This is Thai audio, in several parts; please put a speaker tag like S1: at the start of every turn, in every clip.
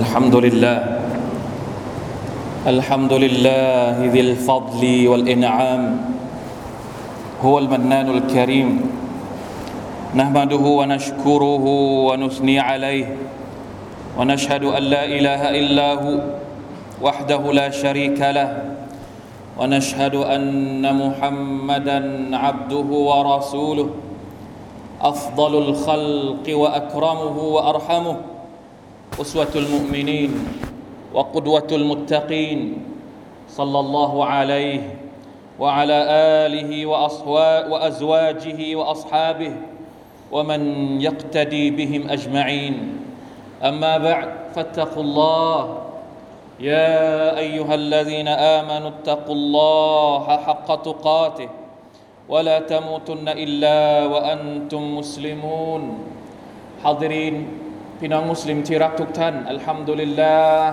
S1: الحمد لله. الحمد لله ذي الفضل والإنعام. هو المنان الكريم. نحمده ونشكره ونثني عليه. ونشهد أن لا إله إلا هو وحده لا شريك له. ونشهد أن محمدا عبده ورسوله. أفضل الخلق وأكرمه وأرحمه. أسوة المؤمنين وقدوة المتقين صلى الله عليه وعلى آله وأزواجه وأصحابه ومن يقتدي بهم أجمعين. أما بعد فاتقوا الله يا أيها الذين آمنوا اتقوا الله حق تقاته ولا تموتن إلا وأنتم مسلمون. حاضرين. พี่น้องมุสลิมที่รักทุกท่าน อัลฮัมดุลิลลาห์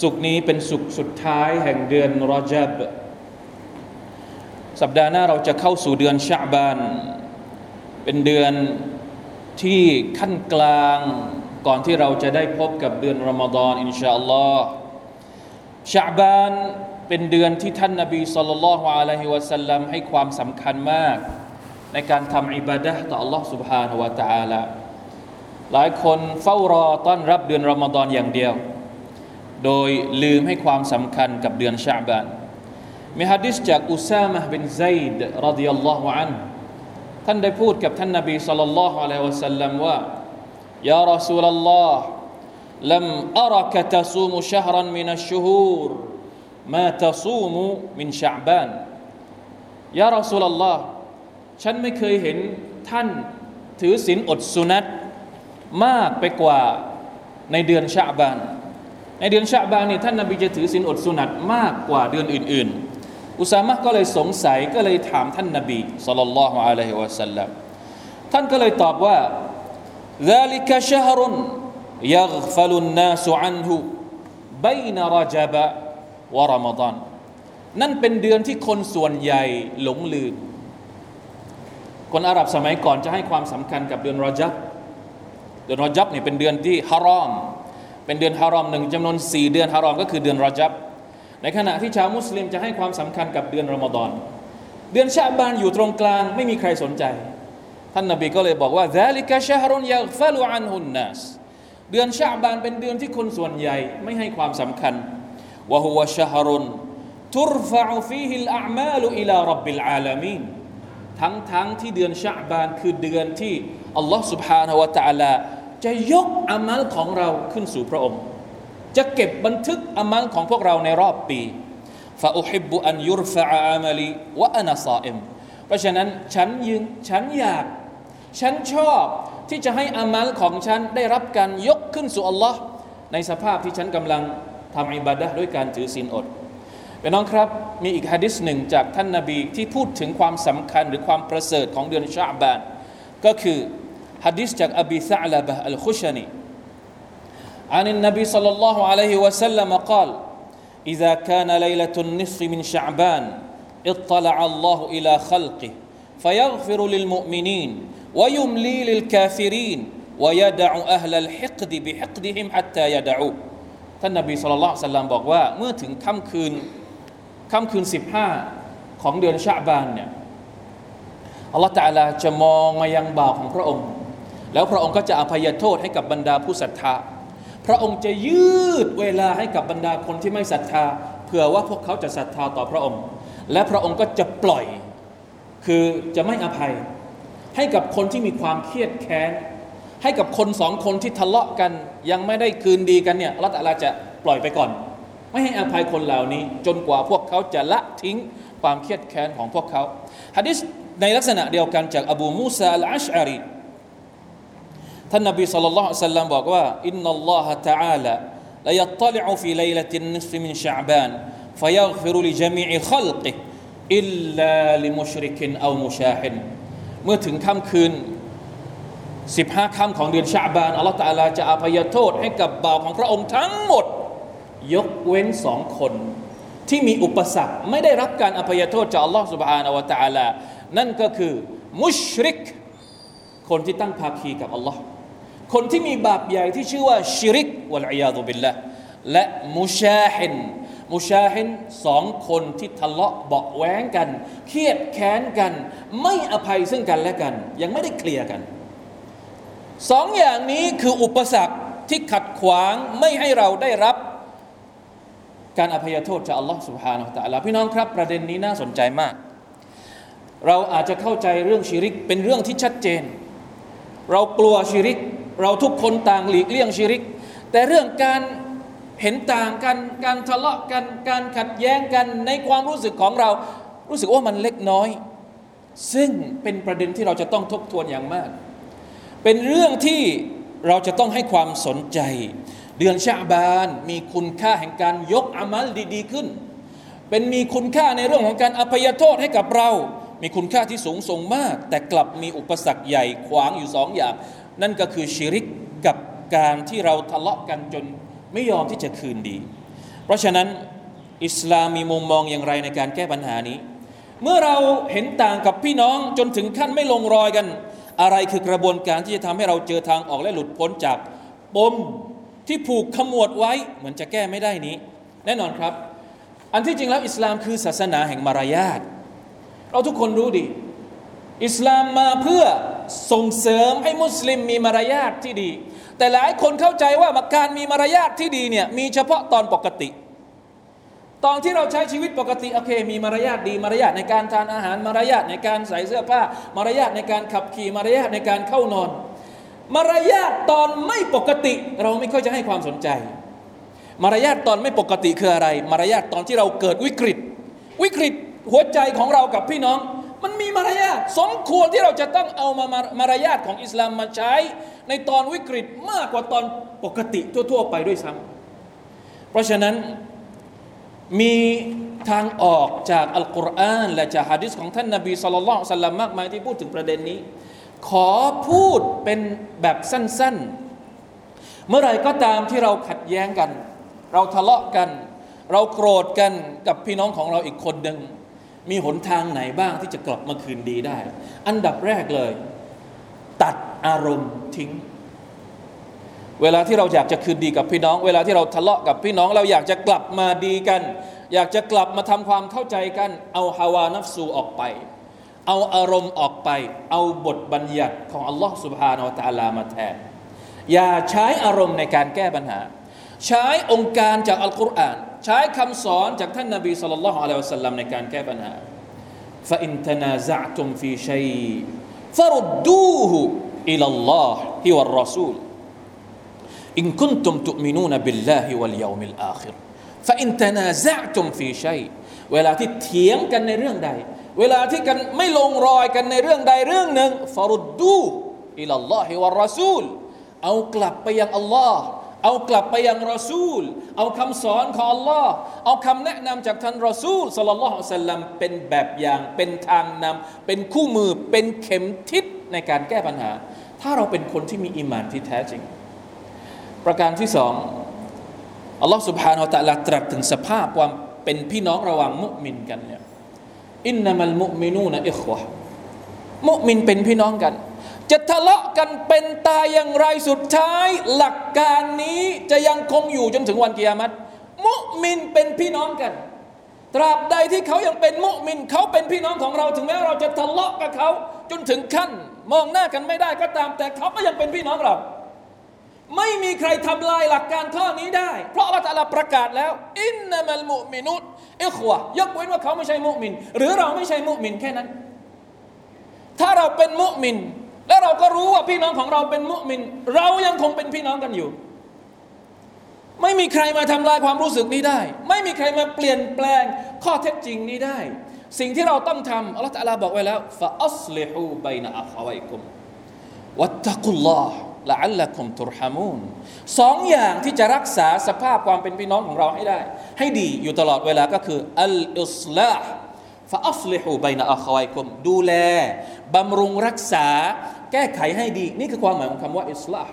S1: สุกนี้เป็นสุกสุดท้ายแห่งเดือนรอจับ สัปดาห์หน้าเราจะเข้าสู่เดือนชาบาน เป็นเดือนที่ขั้นกลางก่อนที่เราจะได้พบกับเดือนรอมฎอนอินชาอัลลอฮ์ชาบานเป็นเดือนที่ท่านนาบีสุลต่านละฮ์อะลัยฮิวะสัลลัมให้ความสำคัญมาก ในการทำอิบาดะห์ต่อ Allah سبحانه และ تعالى หลายคนเฝ้ารอต้อนรับเดือนรอมฎอนอย่างเดียว โดยลืมให้ความสำคัญกับเดือนชาบาน มีฮะดิษจากอุซามะบินไซด์รดิยัลลอฮุอันท่านได้พูดกับท่านนบีสัลลัลลอฮุอะลัยฮิวะสัลลัมว่ายารอซูลัลลอฮ์ لم أرك تصوم شهرا من الشهور ما تصوم من شعبان ยารอซูลัลลอฮ์ฉันไม่เคยเห็นท่านถือศีลอดสุนัต มากไปกว่าในเดือนชาบาน ในเดือนชาบานนี่ท่านนบีจะถือศีลอดสุนัตมากกว่าเดือนอื่น ๆ อุสามะก็เลยสงสัยก็เลยถามท่านนบีสัลลัลลอฮุอะลัยฮิวะสัลลัมท่านก็เลยตอบว่า ذلك شهر يغفل الناس عنه بين رجب ورمضان นั่นเป็นเดือนที่คนส่วนใหญ่หลงลืม คนอาหรับสมัยก่อนจะให้ความสำคัญกับเดือนรอจับ เดือนรอจับเนี่เป็นเดือนที่ฮารอม เป็นเดือนฮารอมหนึ่งจำนวนสี่เดือนฮารอมก็คือเดือนรอจับ ในขณะที่ชาวมุสลิมจะให้ความสำคัญกับเดือนรอมฎอน เดือนชาบานอยู่ตรงกลางไม่มีใครสนใจ ท่านนบีก็เลยบอกว่าซาลิกาชาฮารุนยาฟาลูอันฮุนนัสเดือนชาบานเป็นเดือนที่คนส่วนใหญ่ไม่ให้ความสำคัญวะฮุวะชฮารุนทุรฟะอฟีฮิลอามาลุอิลารับบิลอาลามีนทั้งๆทที่เดือนชาบานคือเดือนที่ อัลลอฮ์สุบฮานาวะตาลา จะยกอามัลของเราขึ้นสู่พระองค์ จะเก็บบันทึกอามัลของพวกเราในรอบปีฟาอุฮิบุอันยุรฟะอามาลีวะอานาซาอมเพราะฉะนั้นฉันยึงฉันอยาก ฉันชอบที่จะให้อามัลของฉันได้รับการยกขึ้นสู่อัลลอฮ์ในสภาพที่ฉันกำลังทำอิบาดะด้วยการถือศีลอดพี่น้องครับมีอีกฮะดิษหนึ่งจากท่านนาบีที่พูดถึงความสำคัญหรือความประเสริฐของเดือนชาบานก็คือ ฮะดิษจากอบีซาลาบะอัลคุชนี عن النبي صلى الله عليه وسلم قال إذا كان ليلة النصف من شعبان اطلع الله إلى خلقه فيغفر للمؤمنين ويملي للكافرين ويدع أهل الحقد بحقدهم حتى يدعوه ท่านนบีสุลต่านสัลลัมบอกว่าเมื่อถึงค่ำคืนค่ำคืน 15 ของเดือนชาบานเนี่ยอัลลอฮฺตาลาจะมองมายังบ่าวของพระองค์ แล้วพระองค์ก็จะอภัยโทษให้กับบรรดาผู้ศรัทธา พระองค์จะยืดเวลาให้กับบรรดาคนที่ไม่ศรัทธาเผื่อว่าพวกเขาจะศรัทธาต่อพระองค์ และพระองค์ก็จะปล่อย คือจะไม่อภัย ให้กับคนที่มีความเครียดแค้นให้กับคนสองคนที่ทะเลาะกัน ยังไม่ได้คืนดีกันเนี่ยรัตอาลาจะปล่อยไปก่อน ไม่ให้อภัยคนเหล่านี้ จนกว่าพวกเขาจะละทิ้งความเครียดแค้นของพวกเขาฮะดิษในลักษณะเดียวกันจากอบูมูซาอัลอัชอารี ท่านนบีصلى الله عليه وسلمบอกว่าإن الله تعالى ليطلع في ليلة النصف من شعبان فيغفر لجميع خلقه إلا لمشرك أو مشاحن เมื่อถึงค่ำคืน15ค่ำของเดือนชาบานอัลลอฮฺตาลาจะอภัยโทษให้กับบ่าวของพระองค์ทั้งหมด ยกเว้นสองคน ที่มีอุปสรรคไม่ได้รับการอภัยโทษจากอัลลอฮฺสุบฮานาวะตาลา นั่นก็คือมุชริก คนที่ตั้งภาคีกับอัลลอฮ์ คนที่มีบาปใหญ่ที่ชื่อว่าชิริกวัลอียาตุบิลละและมุชาฮินมุชาฮินสองคนที่ทะเลาะเบาแว้งกัน เครียดแค้นกัน ไม่อภัยซึ่งกันและกัน ยังไม่ได้เคลียร์กันสองอย่างนี้คืออุปสรรคที่ขัดขวางไม่ให้เราได้รับการอภัยโทษจากอัลลอฮ์ سبحانه และ تعالى พี่น้องครับ ประเด็นนี้น่าสนใจมาก เราอาจจะเข้าใจเรื่องชิริกเป็นเรื่องที่ชัดเจน เรากลัวชิริก เราทุกคนต่างหลีกเลี่ยงชิริก แต่เรื่องการเห็นต่างกันการทะเลาะกันการขัดแย้งกันในความรู้สึกของเรา รู้สึกว่ามันเล็กน้อย ซึ่งเป็นประเด็นที่เราจะต้องทบทวนอย่างมาก เป็นเรื่องที่เราจะต้องให้ความสนใจ เดือนชาบานมีคุณค่าแห่งการยกอามัลดี ๆ ขึ้น เป็นมีคุณค่าในเรื่องของการอภัยโทษให้กับเรา มีคุณค่าที่สูงส่งมาก แต่กลับมีอุปสรรคใหญ่ขวางอยู่สองอย่าง นั่นก็คือชิริกกับการที่เราทะเลาะกันจนไม่ยอมที่จะคืนดี เพราะฉะนั้นอิสลามมีมุมมองอย่างไรในการแก้ปัญหานี้ เมื่อเราเห็นต่างกับพี่น้องจนถึงขั้นไม่ลงรอยกัน อะไรคือกระบวนการที่จะทำให้เราเจอทางออกและหลุดพ้นจากปมที่ผูกขมวดไว้เหมือนจะแก้ไม่ได้นี้ แน่นอนครับ อันที่จริงแล้วอิสลามคือศาสนาแห่งมารยาทเราทุกคนรู้ดี อิสลามมาเพื่อ ส่งเสริมให้มุสลิมมีมารยาทที่ดี แต่หลายคนเข้าใจว่าการมีมารยาทที่ดีเนี่ยมีเฉพาะตอนปกติ ตอนที่เราใช้ชีวิตปกติโอเค มีมารยาทดีมารยาทในการทานอาหารมารยาทในการใส่เสื้อผ้ามารยาทในการขับขี่มารยาทในการเข้านอน มารยาทตอนไม่ปกติ เราไม่ค่อยจะให้ความสนใจ มารยาทตอนไม่ปกติคืออะไร มารยาทตอนที่เราเกิดวิกฤต วิกฤตหัวใจของเรากับพี่น้อง มันมีมารยาทสมควรที่เราจะต้องเอามามารยาทของอิสลามมาใช้ ในตอนวิกฤตมากกว่าตอนปกติทั่ว ๆ ไปด้วยซ้ำเพราะฉะนั้นมีทางออกจากอัลกุรอานและจากฮะดิษของท่านนบีสุลต่านมากมายที่พูดถึงประเด็นนี้ ขอพูดเป็นแบบสั้น ๆ เมื่อไรก็ตามที่เราขัดแย้งกัน เราทะเลาะกัน เราโกรธกันกับพี่น้องของเราอีกคนหนึ่ง มีหนทางไหนบ้างที่จะกลับมาคืนดีได้ อันดับแรกเลย ตัดอารมณ์ทิ้ง เวลาที่เราอยากจะคืนดีกับพี่น้อง เวลาที่เราทะเลาะกับพี่น้อง เราอยากจะกลับมาดีกัน อยากจะกลับมาทำความเข้าใจกัน เอาฮาวานัฟซูออกไป เอาอารมณ์ออกไป เอาบทบัญญัติของอัลลอฮ์สุบฮานาวตาลามาแทนอย่าใช้อารมณ์ในการแก้ปัญหา ใช้องค์การจากอัลกุรอาน ใช้คำสอนจากท่านนบีสุลต่านละฮ์อะลัยฮิวสัลลัมในการแก้ปัญหา فإن تنازعتم في شيء فردوه إلى الله والرسول إن كنتم تؤمنون بالله واليوم الآخر فإن تنازعتم في شيء เวลาที่เถียงกันในเรื่องใดเวลาที่กันไม่ลงรอยกันในเรื่องใดเรื่องหนึ่งฟารุดดูอิลลอฮิวะรอซูล เอากลับไปยังอัลลอฮ์ เอากลับไปยังรอซูล เอาคำสอนของ Allah เอาคำแนะนำจากท่านรอซูลสลลัลลอฮุสัลลัมเป็นแบบอย่างเป็นทางนำเป็นคู่มือเป็นเข็มทิศในการแก้ปัญหา ถ้าเราเป็นคนที่มี إ ي م านที่แท้จริง ประการที่สองอัลลอฮ์สุบฮานาอัลตะลาตรัสถึงสภาพความเป็นพี่น้องระหว่างมุมินกันเนี่ยอินนามัลมุมินูนะอิควะมุมินเป็นพี่น้องกัน จะทะเลาะกันเป็นตายอย่างไรสุดท้าย หลักการนี้จะยังคงอยู่จนถึงวันกิยามัตมุมินเป็นพี่น้องกัน ตราบใดที่เขายังเป็นมุมินเขาเป็นพี่น้องของเราถึงแม้เราจะทะเลาะกับเขาจนถึงขั้น มองหน้ากันไม่ได้ก็ตาม แต่เขาก็ยังเป็นพี่น้องเรา ไม่มีใครทำลายหลักการข้อนี้ได้ เพราะอัลลอฮฺประกาศแล้ว อินนามัลมุมินุตอิควะยกเว้นว่าเขาไม่ใช่มุมิน หรือเราไม่ใช่มุมินแค่นั้น ถ้าเราเป็นมุมิน และเราก็รู้ว่าพี่น้องของเราเป็นมุมินเรายังคงเป็นพี่น้องกันอยู่ ไม่มีใครมาทำลายความรู้สึกนี้ได้ ไม่มีใครมาเปลี่ยนแปลงข้อเท็จจริงนี้ได้ สิ่งที่เราต้องทำอัลลอฮฺบอกไว้แล้วฟาอัสลิฮูบัยนะอัควัยกุมวัตตะกุลลอฮ์ละอัลละคุมตุรฮามูนสองอย่างที่จะรักษาสภาพความเป็นพี่น้องของเราให้ได้ ให้ดีอยู่ตลอดเวลาก็คืออัลอิสลาห์ ฟาอัฟลิฮูบัยนะอัควัยคุมดูแลบำรุงรักษา แก้ไขให้ดี นี่คือความหมายของคำว่าอิสลาห์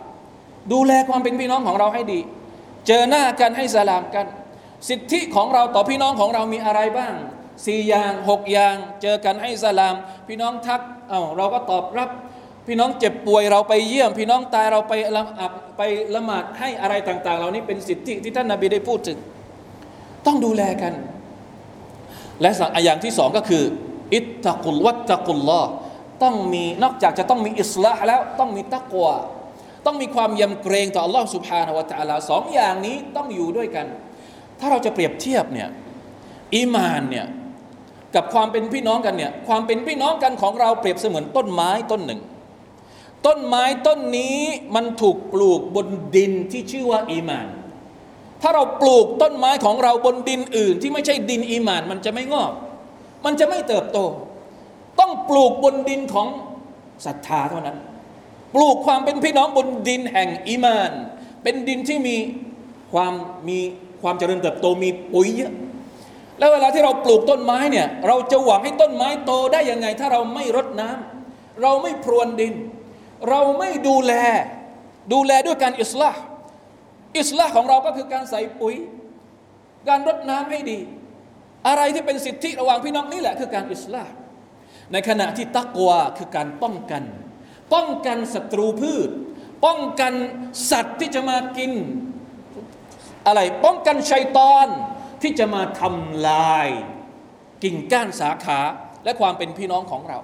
S1: ดูแลความเป็นพี่น้องของเราให้ดี เจอหน้ากันให้สลามกัน สิทธิของเราต่อพี่น้องของเรามีอะไรบ้างสี่อย่างหกอย่าง เจอกันให้สลาม พี่น้องทักเอา้าเราก็ตอบรับ พี่น้องเจ็บป่วยเราไปเยี่ยม พี่น้องตายเราไปละอับไปละหมาดให้อะไรต่าง ๆ เหล่านี้เป็นสิทธิที่ท่านนาบีได้พูดถึง ต้องดูแลกัน และอย่างที่สองก็คือ อิตตะกุลวัตตะกุลลอต้องมีนอกจากจะต้องมีอิสลาแล้วต้องมีตักวาต้องมีความยำเกรงต่อ Allah سبحانه และ تعالى สองอย่างนี้ต้องอยู่ด้วยกัน ถ้าเราจะเปรียบเทียบเนี่ยอีมานเนี่ยกับความเป็นพี่น้องกันเนี่ยความเป็นพี่น้องกันของเราเปรียบเสมือนต้นไม้ต้นหนึ่ง ต้นไม้ต้นนี้มันถูกปลูกบนดินที่ชื่อว่าอีมาน ถ้าเราปลูกต้นไม้ของเราบนดินอื่น ที่ไม่ใช่ดินอีมาน มันจะไม่งอก มันจะไม่เติบโต ต้องปลูกบนดินของศรัทธาเท่านั้น ปลูกความเป็นพี่น้องบนดินแห่งอีมาน เป็นดินที่มีความมีความเจริญเติบโตมีปุ๋ยเยอะแล้วเวลาที่เราปลูกต้นไม้เนี่ย เราจะหวังให้ต้นไม้โตได้ยังไง ถ้าเราไม่รดน้ำเราไม่พรวนดิน เราไม่ดูแล ดูแลด้วยการอิสลา อิสลาของเราก็คือการใส่ปุ๋ย การรดน้ำให้ดี อะไรที่เป็นสิทธิระหว่างพี่น้องนี่แหละคือการอิสลาในขณะที่ตักวาคือการป้องกัน ป้องกันศัตรูพืช ป้องกันสัตว์ที่จะมากิน อะไรป้องกันชัยตอนที่จะมาทำลาย กิ่งก้านสาขาและความเป็นพี่น้องของเรา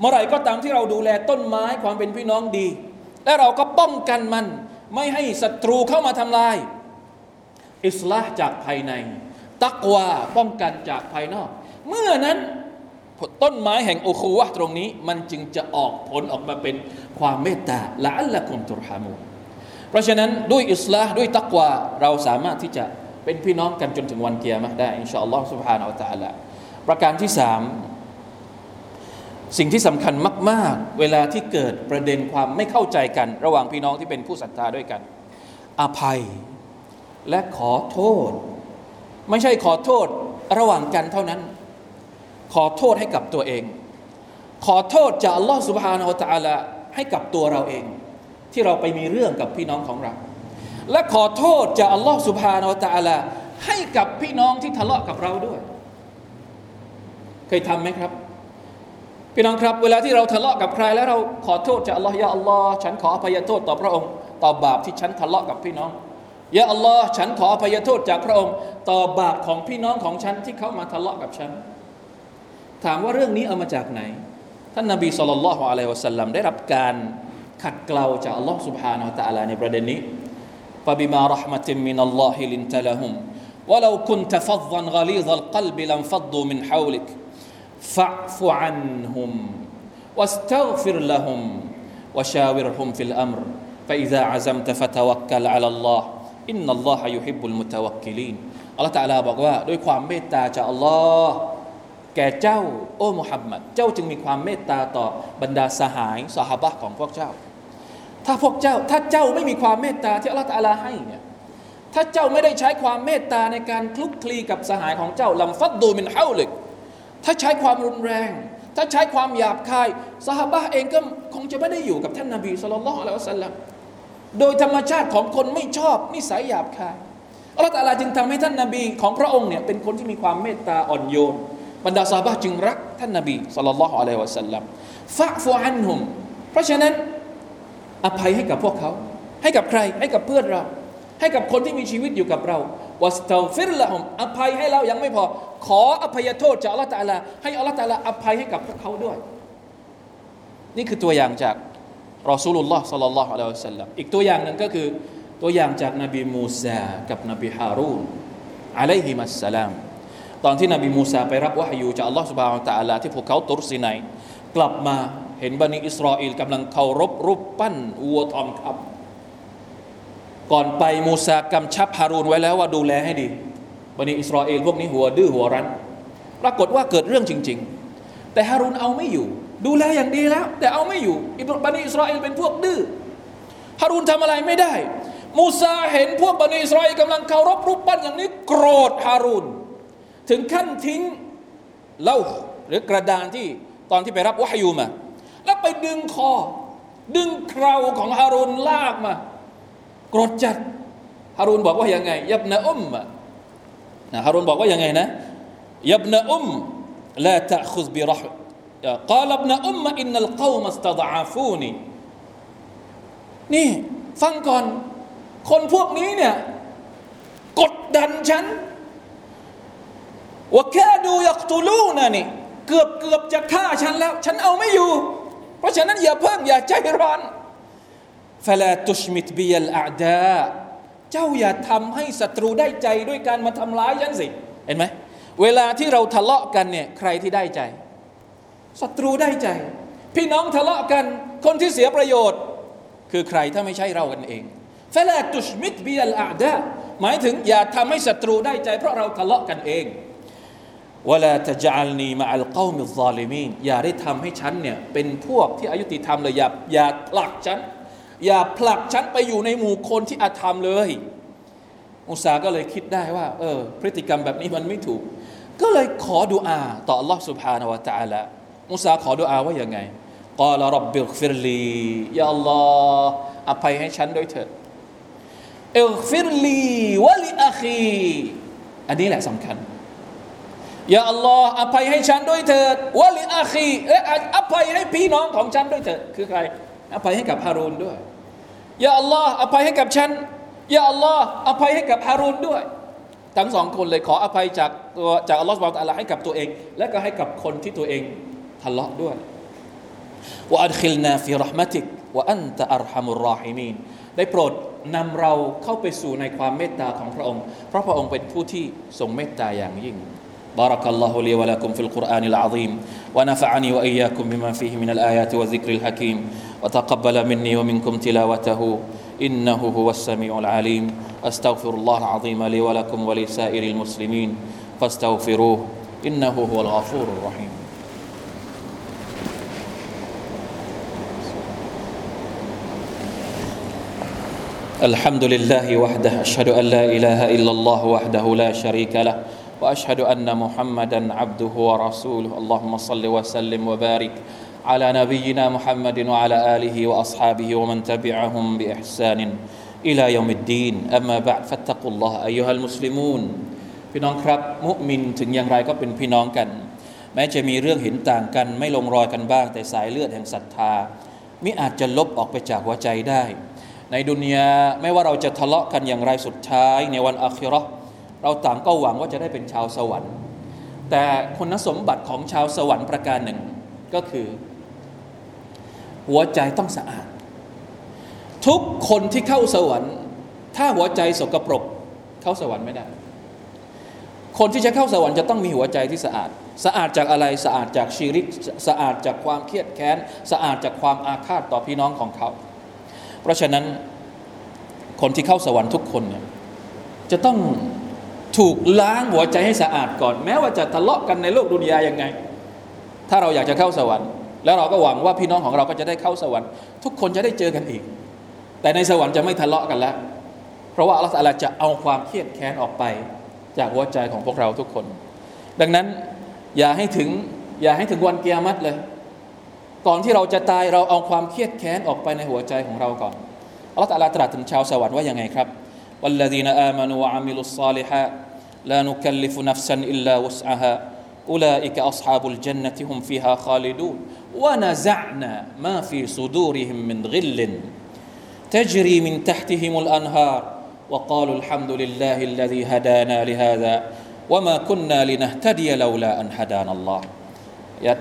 S1: เมื่อไรก็ตามที่เราดูแลต้นไม้ความเป็นพี่น้องดี และเราก็ป้องกันมัน ไม่ให้ศัตรูเข้ามาทำลาย อิสลาห์จากภายใน ตักวาป้องกันจากภายนอก เมื่อนั้นต้นไม้แห่งโอคูวะตรงนี้ มันจึงจะออกผลออกมาเป็นความเมตตาละอัลละกุมตุรฮามูเพราะฉะนั้นด้วยอิสลามด้วยตักวาเราสามารถที่จะเป็นพี่น้องกันจนถึงวันเกียรติได้อินชาอัลลอฮ์ سبحانه และ تعالى ประการที่สาม สิ่งที่สำคัญมาก ๆ เวลาที่เกิดประเด็นความไม่เข้าใจกัน ระหว่างพี่น้องที่เป็นผู้ศรัทธาด้วยกัน อภัยและขอโทษ ไม่ใช่ขอโทษระหว่างกันเท่านั้น ขอโทษให้กับตัวเอง ขอโทษจากอัลลอฮฺสุบฮานาอัลตะลาให้กับตัวเราเอง ที่เราไปมีเรื่องกับพี่น้องของเรา และขอโทษจากอัลลอฮฺสุบฮานาอัลตะลาให้กับพี่น้องที่ทะเลาะกับเราด้วย เคยทำไหมครับ พี่น้องครับ เวลาที่เราทะเลาะกับใคร แล้วเราขอโทษจากอัลลอฮ์ยาอัลลอฮ์ฉันขออภัยโทษต่อพระองค์ ต่อบาปที่ฉันทะเลาะกับพี่น้องยาอัลลอฮ์ฉันขออภัยโทษจากพระองค์ ต่อบาปของพี่น้องของฉันที่เขามาทะเลาะกับฉันถามว่าเรื่องนี้เอามาจากไหน ท่านนบีสุลต่านละฮ์อะลัยวะสัลลัมได้รับการขัดเกลาจากอัลลอฮ์ سبحانه และ تعالى ในประเด็นนี้ فبما رحمة من الله لنت لهم ولو كنت فظا غليظ القلب لانفضوا من حولك فاعف عنهم واستغفر لهم وشاورهم في الأمر فإذا عزمت فتوكل على الله إن الله يحب المتوكلين อัลลอฮฺตะลาบอกว่าด้วยความเมตตาจากอัลลอฮ์แก่เจ้าโอ้มุฮัมมัดเจ้าจึงมีความเมตตาต่อบรรดาสหายสหบะของพวกเจ้า ถ้าพวกเจ้าถ้าเจ้าไม่มีความเมตตาที่อัลลอฮฺตาลาให้เนี่ยถ้าเจ้าไม่ได้ใช้ความเมตตาในการคลุกคลีกับสหายของเจ้าลำฟัดดูมินเฮาลิก ถ้าใช้ความรุนแรง ถ้าใช้ความหยาบคายสหบะเองก็คงจะไม่ได้อยู่กับท่านนาบีสุลต่านละอัลลอฮฺสัลลัมโดยธรรมชาติของคนไม่ชอบนิสัยหยาบคายอัลลอฮฺตาลาจึงทำให้ท่านนาบีของพระองค์เนี่ยเป็นคนที่มีความเมตตาอ่อนโยน บรรดาซาบะจึงรักท่านนบีสัลลัลลอฮุอะลัยฮิวะสัลลัมฟะฟูอันฮุม เพราะฉะนั้นอภัยให้กับพวกเขา ให้กับใครให้กับเพื่อนเรา ให้กับคนที่มีชีวิตอยู่กับเรา วัสตาฟิรละฮุมอภัยให้เรายังไม่พอ ขออภัยโทษจากอัลลอฮฺตาลาให้อัลลอฮฺตาลาอภัยให้กับพวกเขาด้วย นี่คือตัวอย่างจากรอซูลุลลอฮ์สัลลัลลอฮุอะลัยฮิวะสัลลัมอีกตัวอย่างหนึ่งก็คือตัวอย่างจากนบีมูซากับนบีฮารูนอะลัยฮิมัสสลามตอนที่นบีมูซาไปรับวะฮยูจากอัลลอฮฺสุบฮานตะอัลาที่พวกเขาตุรสินัยกลับมาเห็นบันิอิสราเอลกำลังเคารพรูปปั้นวัวทองคำ ก่อนไปมูซากำชับฮารูนไว้แล้วว่าดูแลให้ดีบันิอิสราเอลพวกนี้หัวดื้อหัวรั้น ปรากฏว่าเกิดเรื่องจริง ๆ แต่ฮารูนเอาไม่อยู่ ดูแลอย่างดีแล้ว แต่เอาไม่อยู่บันิอิสราเอลเป็นพวกดื้อฮารูนทำอะไรไม่ได้ มูซาเห็นพวกบันิอิสราเอลกำลังเคารพรูปปั้นอย่างนี้โกรธฮารูนถึงขั้นทิ้งเล่าหรือกระดานที่ตอนที่ไปรับวะฮยูมา แล้วไปดึงคอ ดึงเคราของฮารุนลากมา กรดจัดฮารุนบอกว่ายังไง ยับนะอุมนะฮารุนบอกว่ายังไงนะยับนะอุมลาตะคุซบิรหกาลบนะอุมอินนัลกอมัสตดอาฟูนีนี่ฟังก่อน คนพวกนี้เนี่ยกดดันฉันว่าแค่ดูยักตูลูนะนี่เกือบเกือบจะฆ่าฉันแล้ว ฉันเอาไม่อยู่ เพราะฉะนั้นอย่าเพิ่งอย่าใจร้อน ฟลาตุชมิตบียลอาดาเจ้าอย่าทำให้ศัตรูได้ใจด้วยการมาทำร้ายฉันสิ เห็นไหม เวลาที่เราทะเลาะกันเนี่ยใครที่ได้ใจ ศัตรูได้ใจ พี่น้องทะเลาะกัน คนที่เสียประโยชน์ คือใครถ้าไม่ใช่เรากันเองฟลาตุชมิตบียลอาดาหมายถึงอย่าทำให้ศัตรูได้ใจ เพราะเราทะเลาะกันเองวลาตะจัลนีมาอัลกอมิซาลิมีนอย่าได้ทำให้ฉันเนี่ยเป็นพวกที่อายุติธรรมเลยอย่าอย่าผลักฉัน อย่าผลักฉันไปอยู่ในหมู่คนที่อาธรรมเลยมุสาก็เลยคิดได้ว่าเออพฤติกรรมแบบนี้มันไม่ถูก ก็เลยขอดุอาต่อ Allah سبحانه และ تعالى มุสาขอดุอาว่าอย่างไงกอลรับบิกฟิรลียาอัลลอฮ์อภัยให้ฉันด้วยเถิดเอลฟิรลีวะลิอาคีอันนี้แหละสำคัญอย่าอัลลอฮ์อภัยให้ฉันด้วยเถิดวะลิอาคีเออภัยให้พี่น้องของฉันด้วยเถิดคือใครอภัยให้กับฮารูนด้วยอ ยาอัลลอฮ์อภัยให้กับฉันอย่าอัลลอฮ์อภัยให้กับฮารูนด้วย ทั้งสองคนเลยขออภัยจากตัวจากอัลลอฮ์ سبحانه وتعالى ให้กับตัวเอง และก็ให้กับคนที่ตัวเองทะเลาะด้วยوأدخلنا في رحمتك وأنت أرحم الراحمين ได้โปรดนำเราเข้าไปสู่ในความเมตตาของพระองค์ เพราะพระองค์เป็นผู้ที่ทรงเมตตาอย่างยิ่ง بارك الله لي ولكم في القرآن العظيم ونفعني وإياكم بما فيه من الآيات والذكر الحكيم وتقبل مني ومنكم تلاوته إنه هو السميع العليم. أستغفر الله العظيم لي ولكم ولسائر المسلمين فاستغفروه إنه هو الغفور الرحيم. الحمد لله وحده أشهد أن لا إله إلا الله وحده لا شريك له واشهد ان محمدا عبده ورسوله اللهم صل وسلم وبارك على نبينا محمد وعلى اله واصحابه ومن تبعهم باحسان الى يوم الدين اما بعد فاتقوا الله ايها المسلمون พี่น้องครับมุมินถึงอย่างไรก็เป็นพี่น้องกัน แม้จะมีเรื่องเห็นต่างกัน ไม่ลงรอยกันบ้าง แต่สายเลือดแห่งศรัทธามิอาจจะลบออกไปจากหัวใจได้ ในดุนยาไม่ว่าเราจะทะเลาะกันอย่างไรสุดท้าย ในวันอัครา เราต่างก็หวังว่าจะได้เป็นชาวสวรรค์ แต่คุณสมบัติของชาวสวรรค์ประการหนึ่งก็คือ หัวใจต้องสะอาด ทุกคนที่เข้าสวรรค์ ถ้าหัวใจสกปรกเข้าสวรรค์ไม่ได้ คนที่จะเข้าสวรรค์จะต้องมีหัวใจที่สะอาด สะอาดจากอะไรสะอาดจากชีริกสะอาดจากความเครียดแค้น สะอาดจากความอาฆาตต่อพี่น้องของเขา เพราะฉะนั้นคนที่เข้าสวรรค์ทุกคนเนี่ยจะต้อง ถูกล้างหัวใจให้สะอาดก่อน แม้ว่าจะทะเลาะกันในโลกดุนยายังไง ถ้าเราอยากจะเข้าสวรรค์ แล้วเราก็หวังว่าพี่น้องของเราก็จะได้เข้าสวรรค์ ทุกคนจะได้เจอกันอีก แต่ในสวรรค์จะไม่ทะเลาะกันแล้ว เพราะว่าอัลลอฮฺจะเอาความเครียดแค้นออกไป จากหัวใจของพวกเราทุกคน ดังนั้นอย่าให้ถึงอย่าให้ถึงวันเกียรติเลย ก่อนที่เราจะตายเราเอาความเครียดแค้นออกไปในหัวใจของเราก่อนอัลลอฮฺตรัสถึงชาวสวรรค์ว่ายังไงครับ والذين آمنوا وعملوا الصالحات لا نكلف نفسا إلا وسعها. أولئك أصحاب الجنة هم فيها خالدون. ونزعنا ما في صدورهم من غل. تجري من تحتهم الأنهار وقالوا الحمد لله الذي هدانا لهذا وما كنا لنهتدي لولا أن هدانا الله.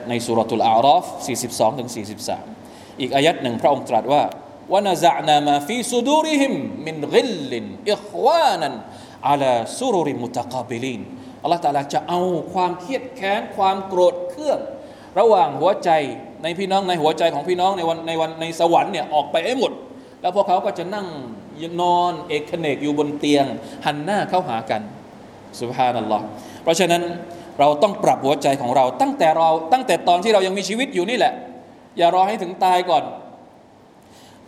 S1: ในสุรทูลอาราฟ 42-43 อีกอายัดหนึ่งพระองค์ตรัสว่า ونزعنا ما في صدورهم من غل إخوانا على سرر متقابلين อัลลอฮฺตาลาจะเอาความเครียดแค้นความโกรธเครื่องระหว่างหัวใจในพี่น้องในหัวใจของพี่น้องในวันในวันในสวรรค์เนี่ยออกไปให้หมด แล้วพวกเขาก็จะนั่งนอนเอกเขนกอยู่บนเตียง หันหน้าเข้าหากัน سبحان الله เพราะฉะนั้นเราต้องปรับหัวใจของเราตั้งแต่เราตั้งแต่ตอนที่เรายังมีชีวิตอยู่นี่แหละ อย่ารอให้ถึงตายก่อน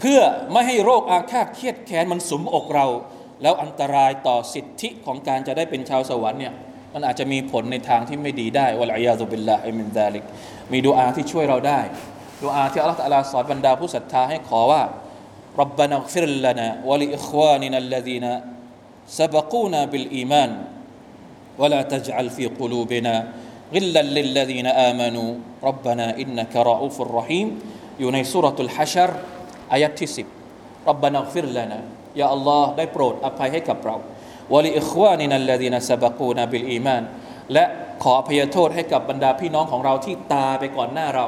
S1: เพื่อไม่ให้โรคอาฆาตเครียดแค้นมันสมอกเราแล้วอันตรายต่อสิทธิของการจะได้เป็นชาวสวรรค์เนี่ยมันอาจจะมีผลในทางที่ไม่ดีได้วะลัยยาตุบิลลาฮิมินซาลิกมีดูอาที่ช่วยเราได้ดูอาที่อัลลอฮฺตะลาสอนบรรดาผู้ศรัทธาให้ขอว่า ربنا اغفر لنا ولإخواننا الذين سبقونا بالإيمان ولا تجعل في قلوبنا غلا للذين آمنوا ربنا إنك رؤوف رحيم อยู่ในสุรทูลฮัชร อายะฮ์ที่สิบ ربنا اغفر لنا ยาอัลลอฮ์ได้โปรดอภัยให้กับเรา ولإخواننا الذين سبقونا بالإيمان และขออภัยโทษให้กับบรรดาพี่น้องของเราที่ตายไปก่อนหน้าเรา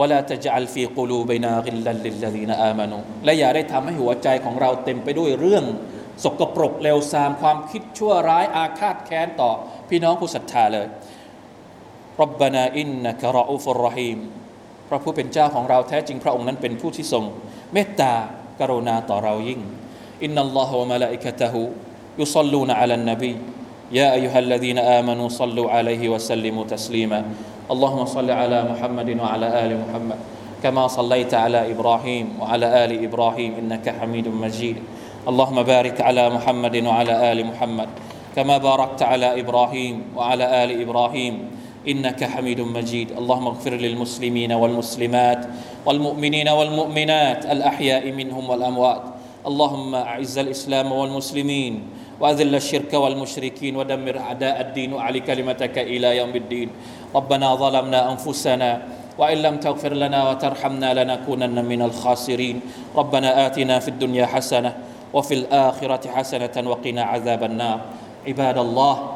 S1: ولا تجعل في قلوبنا غلا للذين آمنوا และอย่าได้ทำให้หัวใจของเราเต็มไปด้วยเรื่อง สกปรกเลวทรามความคิดชั่วร้ายอาฆาตแค้นต่อ พี่น้องผู้ศรัทธาเลยรับบานาอินนะกะรออูฟุรรหีม พระผู้เป็นเจ้าของเราแท้จริงพระองค์นั้นเป็นผู้ที่ทรงเมตตากรุณาต่อเรายิ่งอินนัลลอฮฺวะมะลาอิกะตะฮูยุศลูนอะลันนบี يا أيها الذين آمنوا صلوا عليه وسلموا تسليما اللهم صل على محمد وعلى آل محمد كما صليت على إبراهيم وعلى آل إبراهيم إنك حميد مجيد اللهم بارك على محمد وعلى آل محمد كما باركت على إبراهيم وعلى آل إبراهيم إنك حميد مجيد. اللهم اغفر للمسلمين والمسلمات والمؤمنين والمؤمنات الأحياء منهم والأموات. اللهم أعز الإسلام والمسلمين وأذل الشرك والمشركين ودمر أعداء الدين وأعلي كلمتك إلى يوم الدين. ربنا ظلمنا أنفسنا وإن لم تغفر لنا وترحمنا لنكونن من الخاسرين. ربنا آتنا في الدنيا حسنة وفي الآخرة حسنة وقنا عذاب النار. عباد الله